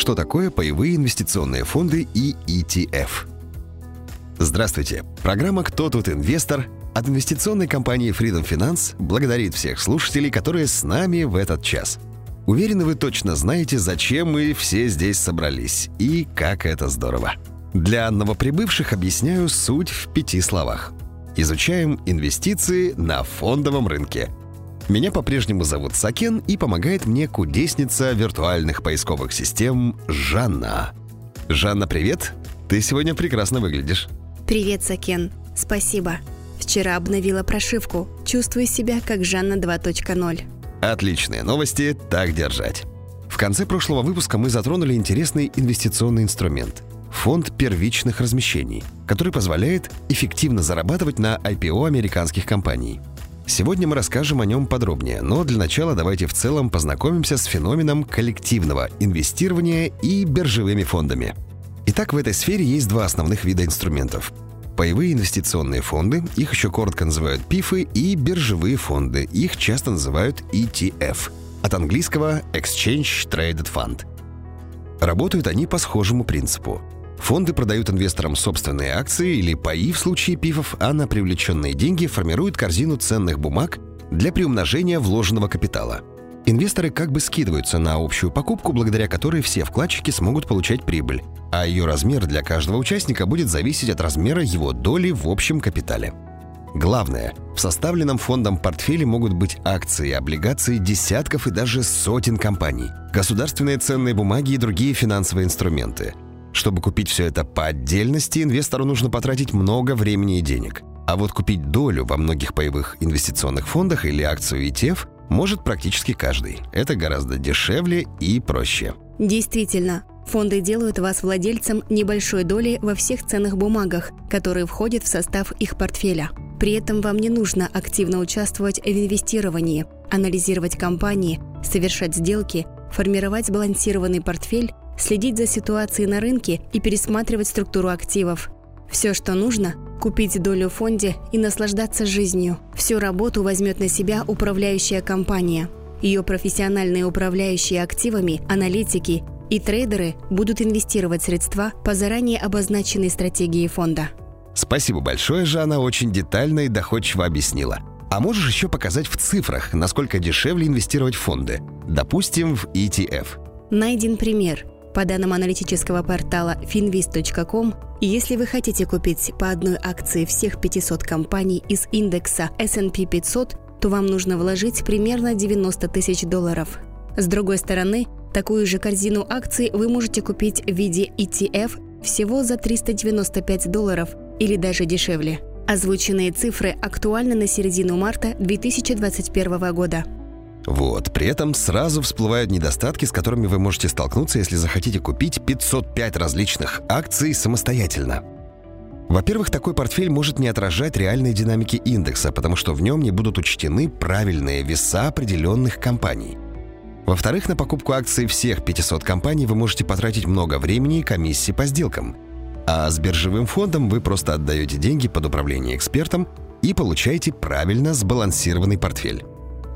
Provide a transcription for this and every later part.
что такое паевые инвестиционные фонды и ETF. Здравствуйте. Программа «Кто тут инвестор?» от инвестиционной компании Freedom Finance благодарит всех слушателей, которые с нами в этот час. Уверены, вы точно знаете, зачем мы все здесь собрались и как это здорово. Для новоприбывших объясняю суть в пяти словах. Изучаем инвестиции на фондовом рынке. Меня по-прежнему зовут Сакен и помогает мне кудесница виртуальных поисковых систем Жанна. Жанна, привет! Ты сегодня прекрасно выглядишь. Привет, Сакен. Спасибо. Вчера обновила прошивку. Чувствую себя как Жанна 2.0. Отличные новости, так держать. В конце прошлого выпуска мы затронули интересный инвестиционный инструмент – фонд первичных размещений, который позволяет эффективно зарабатывать на IPO американских компаний. Сегодня мы расскажем о нем подробнее, но для начала давайте в целом познакомимся с феноменом коллективного инвестирования и биржевыми фондами. Итак, в этой сфере есть два основных вида инструментов паевые инвестиционные фонды, их еще коротко называют ПИФы, и биржевые фонды, их часто называют ETF, от английского Exchange Traded Fund. Работают они по схожему принципу. Фонды продают инвесторам собственные акции или паи в случае ПИФов, а на привлеченные деньги формируют корзину ценных бумаг для приумножения вложенного капитала. Инвесторы как бы скидываются на общую покупку, благодаря которой все вкладчики смогут получать прибыль, а ее размер для каждого участника будет зависеть от размера его доли в общем капитале. Главное, в составленном фондом портфеле могут быть акции облигации десятков и даже сотен компаний, государственные ценные бумаги и другие финансовые инструменты. Чтобы купить все это по отдельности, инвестору нужно потратить много времени и денег. А вот купить долю во многих паевых инвестиционных фондах или акцию ETF может практически каждый. Это гораздо дешевле и проще. Действительно, Фонды делают вас владельцем небольшой доли во всех ценных бумагах, которые входят в состав их портфеля. При этом вам не нужно активно участвовать в инвестировании, анализировать компании, совершать сделки, формировать сбалансированный портфель, следить за ситуацией на рынке и пересматривать структуру активов. Все, что нужно – купить долю в фонде и наслаждаться жизнью. Всю работу возьмет на себя управляющая компания. Ее профессиональные управляющие активами, аналитики и трейдеры будут инвестировать средства по заранее обозначенной стратегии фонда. Спасибо большое, Жанна, очень детально и доходчиво объяснила. А можешь еще показать в цифрах, насколько дешевле инвестировать в фонды? Допустим, в ETF. Найден пример. По данным аналитического портала finvest.com, если вы хотите купить по одной акции всех 500 компаний из индекса S&P 500, то вам нужно вложить примерно 90 тысяч долларов. С другой стороны, Такую же корзину акций вы можете купить в виде ETF всего за 395 долларов или даже дешевле. Озвученные цифры актуальны на середину марта 2021 года. Вот, при этом сразу всплывают недостатки, с которыми вы можете столкнуться, если захотите купить 505 различных акций самостоятельно. Во-первых, такой портфель может не отражать реальной динамики индекса, потому что в нем не будут учтены правильные веса определенных компаний – во-вторых, на покупку акций всех 500 компаний вы можете потратить много времени и комиссии по сделкам. А с биржевым фондом вы просто отдаете деньги под управление экспертом и получаете правильно сбалансированный портфель.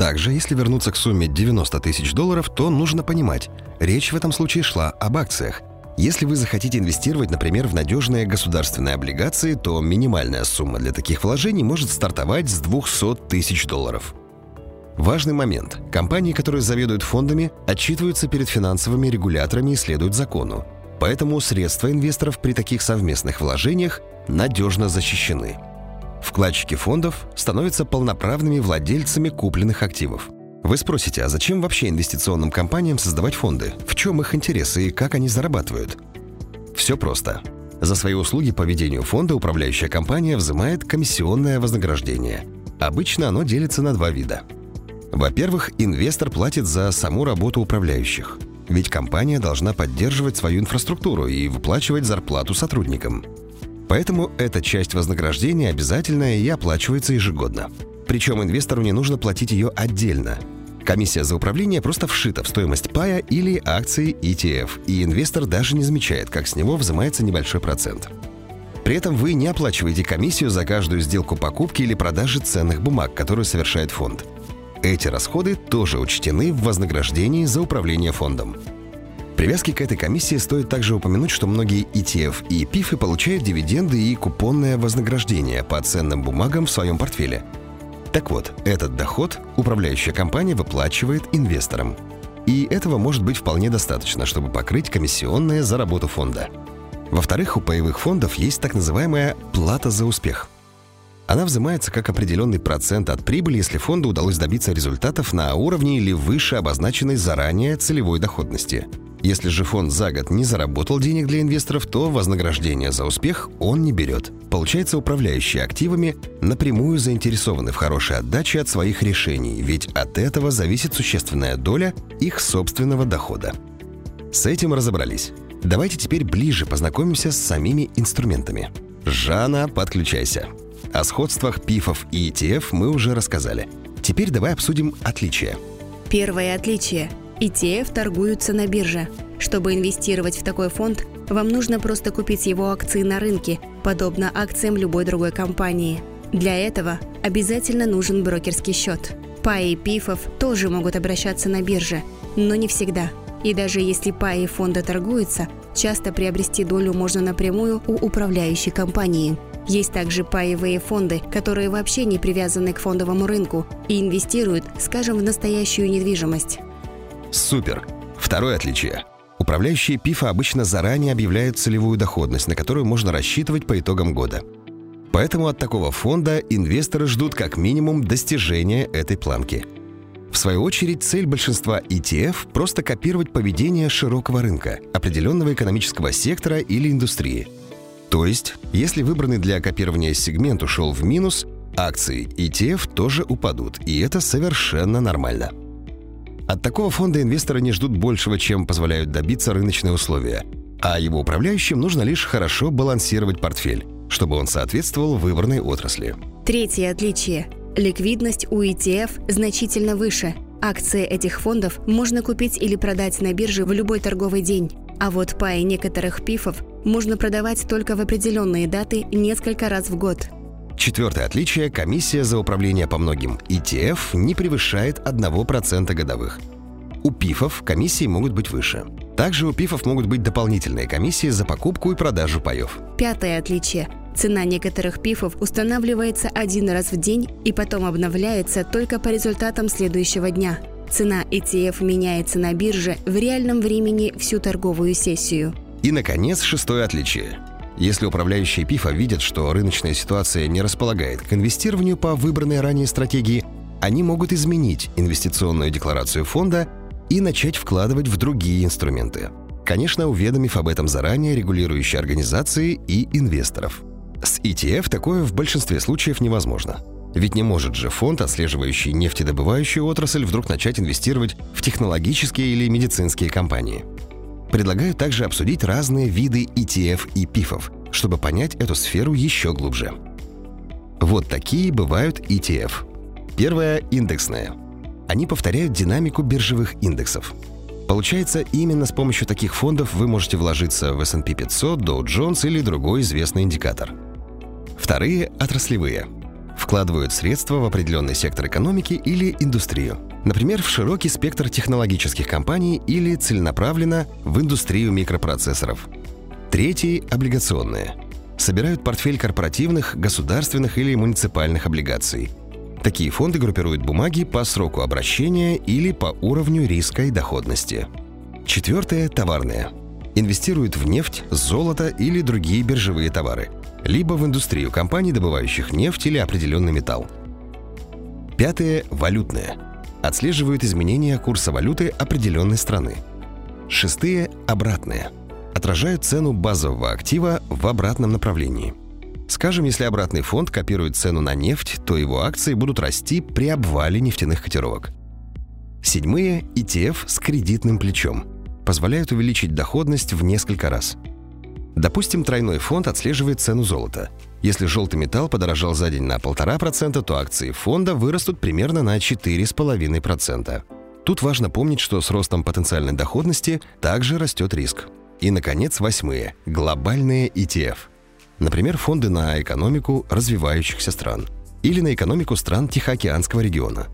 Также, если вернуться к сумме 90 тысяч долларов, то нужно понимать, речь в этом случае шла об акциях. Если вы захотите инвестировать, например, в надежные государственные облигации, то минимальная сумма для таких вложений может стартовать с 200 тысяч долларов. Важный момент. Компании, которые заведуют фондами, отчитываются перед финансовыми регуляторами и следуют закону. Поэтому средства инвесторов при таких совместных вложениях надежно защищены. Вкладчики фондов становятся полноправными владельцами купленных активов. Вы спросите, а зачем вообще инвестиционным компаниям создавать фонды? В чем их интересы и как они зарабатывают? Все просто. За свои услуги по ведению фонда управляющая компания взимает комиссионное вознаграждение. Обычно оно делится на два вида – во-первых, инвестор платит за саму работу управляющих. Ведь компания должна поддерживать свою инфраструктуру и выплачивать зарплату сотрудникам. Поэтому эта часть вознаграждения обязательная и оплачивается ежегодно. Причем инвестору не нужно платить ее отдельно. Комиссия за управление просто вшита в стоимость пая или акции ETF, и инвестор даже не замечает, как с него взимается небольшой процент. При этом вы не оплачиваете комиссию за каждую сделку покупки или продажи ценных бумаг, которую совершает фонд – эти расходы тоже учтены в вознаграждении за управление фондом. Привязке к этой комиссии стоит также упомянуть, что многие ETF и PIF получают дивиденды и купонное вознаграждение по ценным бумагам в своем портфеле. Так вот, этот доход управляющая компания выплачивает инвесторам. И этого может быть вполне достаточно, чтобы покрыть комиссионные за работу фонда. Во-вторых, у паевых фондов есть так называемая «плата за успех». Она взимается как определенный процент от прибыли, если фонду удалось добиться результатов на уровне или выше обозначенной заранее целевой доходности – если же фонд за год не заработал денег для инвесторов, то вознаграждение за успех он не берет. Получается, управляющие активами напрямую заинтересованы в хорошей отдаче от своих решений, ведь от этого зависит существенная доля их собственного дохода. С этим разобрались. Давайте теперь ближе познакомимся с самими инструментами. Жанна, подключайся. О сходствах пифов и ETF мы уже рассказали. Теперь давай обсудим отличия. Первое отличие – ETF торгуются на бирже. Чтобы инвестировать в такой фонд, вам нужно просто купить его акции на рынке, подобно акциям любой другой компании. Для этого обязательно нужен брокерский счет. Паи и пифов тоже могут обращаться на бирже, но не всегда. И даже если паи фонда торгуются, часто приобрести долю можно напрямую у управляющей компании. Есть также паевые фонды, которые вообще не привязаны к фондовому рынку и инвестируют, скажем, в настоящую недвижимость. Супер! Второе отличие. Управляющие ПИФа обычно заранее объявляют целевую доходность, на которую можно рассчитывать по итогам года. Поэтому от такого фонда инвесторы ждут как минимум достижения этой планки. В свою очередь, цель большинства ETF – просто копировать поведение широкого рынка, определенного экономического сектора или индустрии. То есть, если выбранный для копирования сегмент ушел в минус, акции ETF тоже упадут, и это совершенно нормально. От такого фонда инвесторы не ждут большего, чем позволяют добиться рыночные условия. А его управляющим нужно лишь хорошо балансировать портфель, чтобы он соответствовал выбранной отрасли. Третье отличие. Ликвидность у ETF значительно выше. Акции этих фондов можно купить или продать на бирже в любой торговый день. А вот паи некоторых пифов можно продавать только в определенные даты несколько раз в год. Четвертое отличие – комиссия за управление по многим ETF не превышает 1% годовых. У ПИФов комиссии могут быть выше. Также у ПИФов могут быть дополнительные комиссии за покупку и продажу паев. Пятое отличие. Цена некоторых пифов устанавливается один раз в день и потом обновляется только по результатам следующего дня. Цена ETF меняется на бирже в реальном времени всю торговую сессию. И, наконец, шестое отличие. Если управляющие ПИФа видят, что рыночная ситуация не располагает к инвестированию по выбранной ранее стратегии, они могут изменить инвестиционную декларацию фонда и начать вкладывать в другие инструменты. Конечно, уведомив об этом заранее регулирующие организации и инвесторов. С ETF такое в большинстве случаев невозможно. Ведь не может же фонд, отслеживающий нефтедобывающую отрасль, вдруг начать инвестировать в технологические или медицинские компании. Предлагаю также обсудить разные виды ETF и пифов, чтобы понять эту сферу еще глубже. Вот такие бывают ETF. Первое – индексное. Они повторяют динамику биржевых индексов. Получается, именно с помощью таких фондов вы можете вложиться в S&P 500, Dow Jones или другой известный индикатор. Вторые – отраслевые. Вкладывают средства в определенный сектор экономики или индустрию – Например, в широкий спектр технологических компаний или целенаправленно в индустрию микропроцессоров. Третий – облигационные. Собирают портфель корпоративных, государственных или муниципальных облигаций. Такие фонды группируют бумаги по сроку обращения или по уровню риска и доходности. Четвертое – товарные. Инвестируют в нефть, золото или другие биржевые товары, либо в индустрию компаний, добывающих нефть или определенный металл. Пятое – валютные – отслеживают изменения курса валюты определенной страны. Шестые – обратные. Отражают цену базового актива в обратном направлении. Скажем, если обратный фонд копирует цену на нефть, то его акции будут расти при обвале нефтяных котировок. Седьмые – ETF с кредитным плечом. Позволяют увеличить доходность в несколько раз. Допустим, тройной фонд отслеживает цену золота – если желтый металл подорожал за день на 1,5%, то акции фонда вырастут примерно на 4,5%. Тут важно помнить, что с ростом потенциальной доходности также растет риск. И, наконец, восьмые – глобальные ETF. Например, фонды на экономику развивающихся стран или на экономику стран Тихоокеанского региона.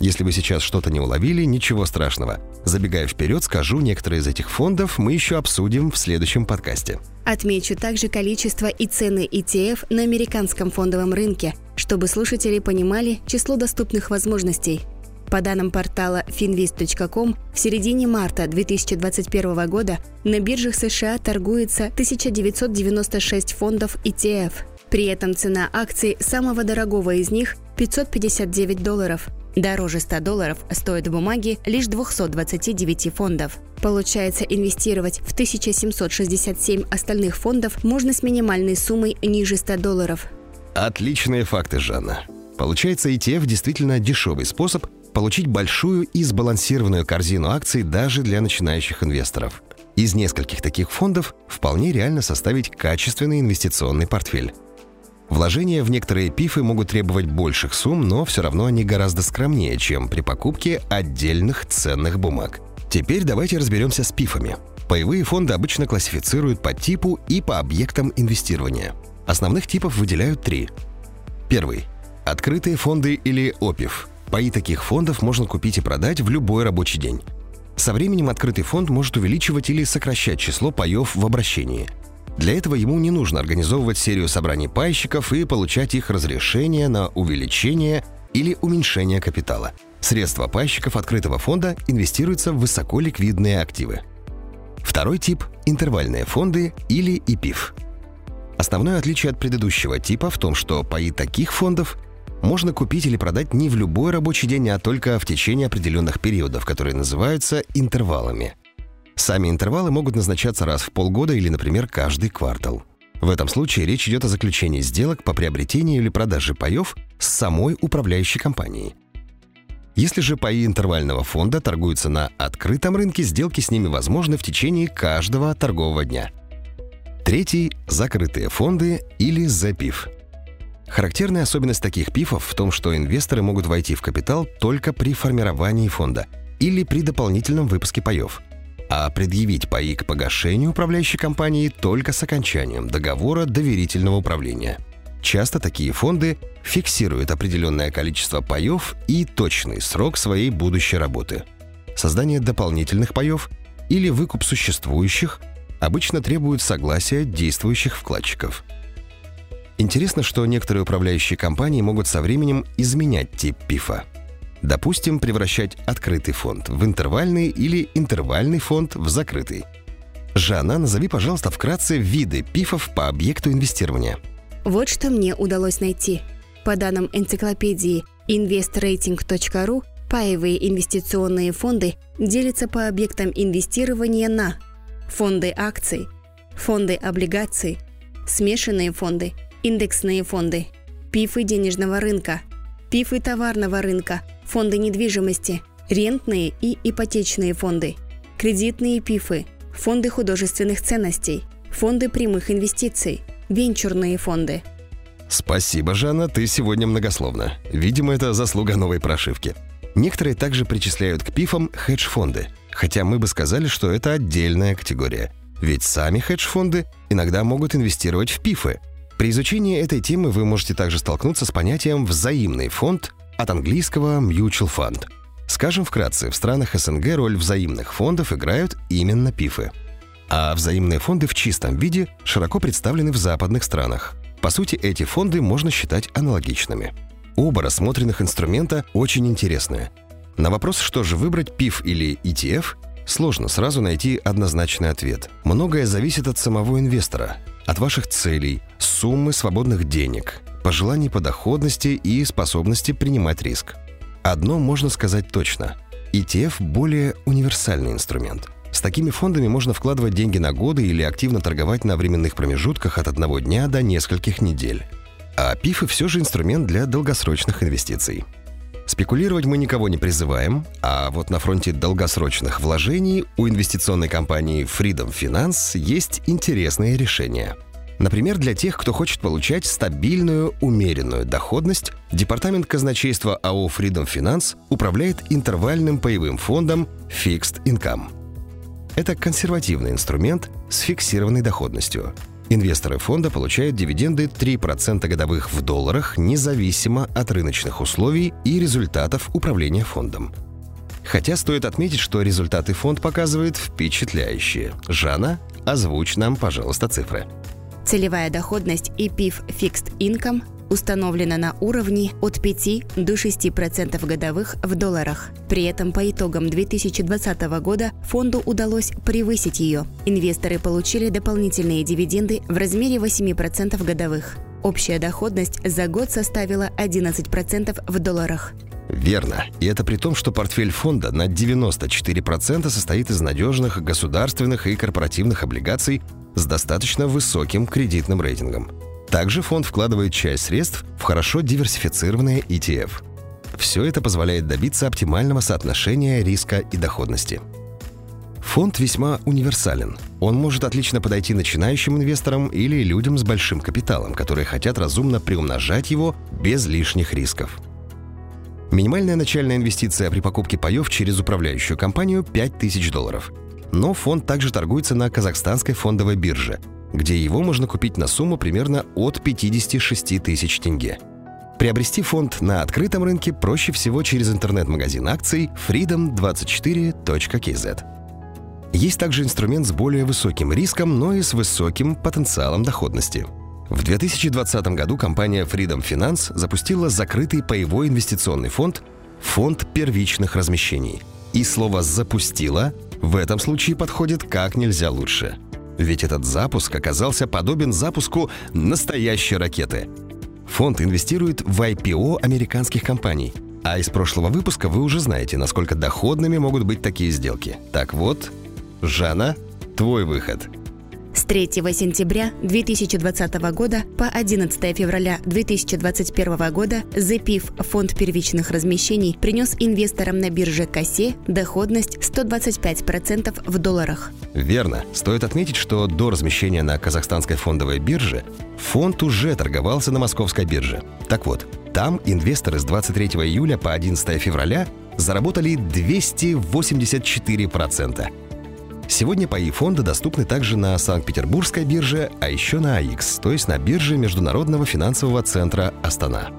Если вы сейчас что-то не уловили, ничего страшного. Забегая вперед, скажу, некоторые из этих фондов мы еще обсудим в следующем подкасте. Отмечу также количество и цены ETF на американском фондовом рынке, чтобы слушатели понимали число доступных возможностей. По данным портала finvest.com, в середине марта 2021 года на биржах США торгуется 1996 фондов ETF. При этом цена акций самого дорогого из них – 559 долларов. Дороже 100 долларов стоят бумаги лишь 229 фондов. Получается, инвестировать в 1767 остальных фондов можно с минимальной суммой ниже 100 долларов. Отличные факты, Жанна. Получается, ETF действительно дешевый способ получить большую и сбалансированную корзину акций даже для начинающих инвесторов. Из нескольких таких фондов вполне реально составить качественный инвестиционный портфель. Вложения в некоторые пифы могут требовать больших сумм, но все равно они гораздо скромнее, чем при покупке отдельных ценных бумаг. Теперь давайте разберемся с пифами. Паевые фонды обычно классифицируют по типу и по объектам инвестирования. Основных типов выделяют три. Первый – открытые фонды или ОПИФ. Паи таких фондов можно купить и продать в любой рабочий день. Со временем открытый фонд может увеличивать или сокращать число паев в обращении – для этого ему не нужно организовывать серию собраний пайщиков и получать их разрешение на увеличение или уменьшение капитала. Средства пайщиков открытого фонда инвестируются в высоколиквидные активы. Второй тип – интервальные фонды или ИПИФ. Основное отличие от предыдущего типа в том, что паи таких фондов можно купить или продать не в любой рабочий день, а только в течение определенных периодов, которые называются интервалами – Сами интервалы могут назначаться раз в полгода или, например, каждый квартал. В этом случае речь идет о заключении сделок по приобретению или продаже паев с самой управляющей компанией. Если же паи интервального фонда торгуются на открытом рынке, сделки с ними возможны в течение каждого торгового дня. Третий – закрытые фонды или ЗПИФ. Характерная особенность таких пифов в том, что инвесторы могут войти в капитал только при формировании фонда или при дополнительном выпуске паев – а предъявить паи к погашению управляющей компании только с окончанием договора доверительного управления. Часто такие фонды фиксируют определенное количество паев и точный срок своей будущей работы. Создание дополнительных паев или выкуп существующих обычно требуют согласия действующих вкладчиков. Интересно, что некоторые управляющие компании могут со временем изменять тип ПИФа – Допустим, превращать открытый фонд в интервальный или интервальный фонд в закрытый. Жанна, назови, пожалуйста, вкратце виды пифов по объекту инвестирования. Вот что мне удалось найти. По данным энциклопедии investrating.ru, паевые инвестиционные фонды делятся по объектам инвестирования на фонды акций, фонды облигаций, смешанные фонды, индексные фонды, пифы денежного рынка, пифы товарного рынка – фонды недвижимости, рентные и ипотечные фонды, кредитные пифы, фонды художественных ценностей, фонды прямых инвестиций, венчурные фонды. Спасибо, Жанна, ты сегодня многословна. Видимо, это заслуга новой прошивки. Некоторые также причисляют к пифам хедж-фонды, хотя мы бы сказали, что это отдельная категория. Ведь сами хедж-фонды иногда могут инвестировать в пифы. При изучении этой темы вы можете также столкнуться с понятием «взаимный фонд» от английского mutual fund. Скажем вкратце, в странах СНГ роль взаимных фондов играют именно пифы. А взаимные фонды в чистом виде широко представлены в западных странах. По сути, эти фонды можно считать аналогичными. Оба рассмотренных инструмента очень интересные. На вопрос, что же выбрать, PIF или ETF, сложно сразу найти однозначный ответ. Многое зависит от самого инвестора, от ваших целей, суммы свободных денег, пожеланий по доходности и способности принимать риск. Одно можно сказать точно. ETF – более универсальный инструмент. С такими фондами можно вкладывать деньги на годы или активно торговать на временных промежутках от одного дня до нескольких недель. А PIF все же инструмент для долгосрочных инвестиций. Спекулировать мы никого не призываем, а вот на фронте долгосрочных вложений у инвестиционной компании Freedom Finance есть интересные решения – Например, для тех, кто хочет получать стабильную, умеренную доходность, Департамент казначейства АО Freedom Finance управляет интервальным паевым фондом Fixed Income. Это консервативный инструмент с фиксированной доходностью. Инвесторы фонда получают дивиденды 3% годовых в долларах, независимо от рыночных условий и результатов управления фондом. Хотя стоит отметить, что результаты фонд показывает впечатляющие. Жанна, озвучь нам, пожалуйста, цифры. Целевая доходность и PIF Fixed Income установлена на уровне от 5 до 6% годовых в долларах. При этом по итогам 2020 года фонду удалось превысить ее. Инвесторы получили дополнительные дивиденды в размере 8% годовых. Общая доходность за год составила 11% в долларах. Верно. И это при том, что портфель фонда на 94% состоит из надежных государственных и корпоративных облигаций с достаточно высоким кредитным рейтингом. Также фонд вкладывает часть средств в хорошо диверсифицированные ETF. Все это позволяет добиться оптимального соотношения риска и доходности. Фонд весьма универсален. Он может отлично подойти начинающим инвесторам или людям с большим капиталом, которые хотят разумно приумножать его без лишних рисков. Минимальная начальная инвестиция при покупке паев через управляющую компанию – 5000 долларов. Но фонд также торгуется на казахстанской фондовой бирже, где его можно купить на сумму примерно от 56 тысяч тенге. Приобрести фонд на открытом рынке проще всего через интернет-магазин акций freedom24.kz. Есть также инструмент с более высоким риском, но и с высоким потенциалом доходности – в 2020 году компания Freedom Finance запустила закрытый паевой инвестиционный фонд «Фонд первичных размещений». И слово «запустила» в этом случае подходит как нельзя лучше. Ведь этот запуск оказался подобен запуску настоящей ракеты. Фонд инвестирует в IPO американских компаний. А из прошлого выпуска вы уже знаете, насколько доходными могут быть такие сделки. Так вот, Жанна, твой выход – с 3 сентября 2020 года по 11 февраля 2021 года ZPIF фонд первичных размещений принес инвесторам на бирже КАСЕ доходность 125% в долларах. Верно. Стоит отметить, что до размещения на казахстанской фондовой бирже фонд уже торговался на московской бирже. Так вот, там инвесторы с 23 июля по 11 февраля заработали 284%. Сегодня паи фонда доступны также на Санкт-Петербургской бирже, а еще на АИКС, то есть на бирже Международного финансового центра Астана.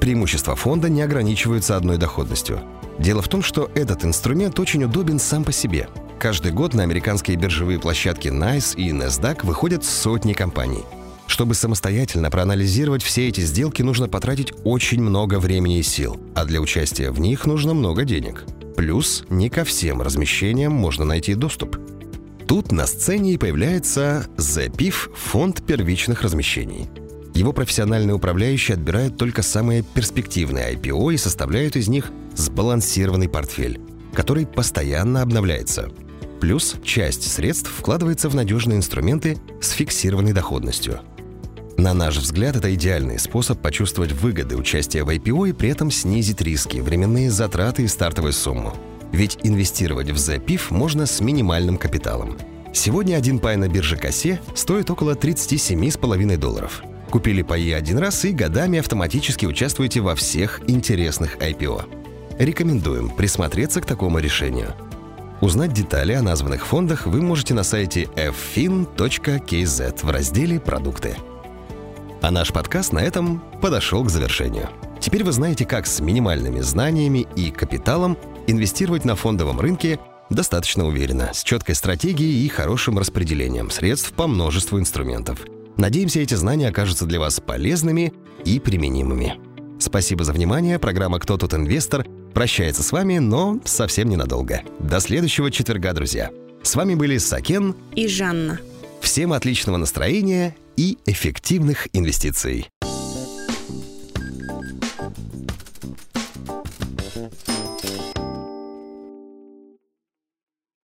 Преимущества фонда не ограничиваются одной доходностью. Дело в том, что этот инструмент очень удобен сам по себе. Каждый год на американские биржевые площадки NICE и NASDAQ выходят сотни компаний. Чтобы самостоятельно проанализировать все эти сделки, нужно потратить очень много времени и сил, а для участия в них нужно много денег. Плюс не ко всем размещениям можно найти доступ. Тут на сцене и появляется ZPIF – фонд первичных размещений. Его профессиональные управляющие отбирают только самые перспективные IPO и составляют из них сбалансированный портфель, который постоянно обновляется. Плюс часть средств вкладывается в надежные инструменты с фиксированной доходностью – на наш взгляд, это идеальный способ почувствовать выгоды участия в IPO и при этом снизить риски, временные затраты и стартовую сумму. Ведь инвестировать в ZPIF можно с минимальным капиталом. Сегодня один пай на бирже Косе стоит около 37,5 долларов. Купили паи один раз и годами автоматически участвуете во всех интересных IPO. Рекомендуем присмотреться к такому решению. Узнать детали о названных фондах вы можете на сайте ffin.kz в разделе «Продукты». А наш подкаст на этом подошел к завершению. Теперь вы знаете, как с минимальными знаниями и капиталом инвестировать на фондовом рынке достаточно уверенно, с четкой стратегией и хорошим распределением средств по множеству инструментов. Надеемся, эти знания окажутся для вас полезными и применимыми. Спасибо за внимание. Программа «Кто тут инвестор» прощается с вами, но совсем ненадолго. До следующего четверга, друзья. С вами были Сакен и Жанна. Всем отличного настроения и эффективных инвестиций.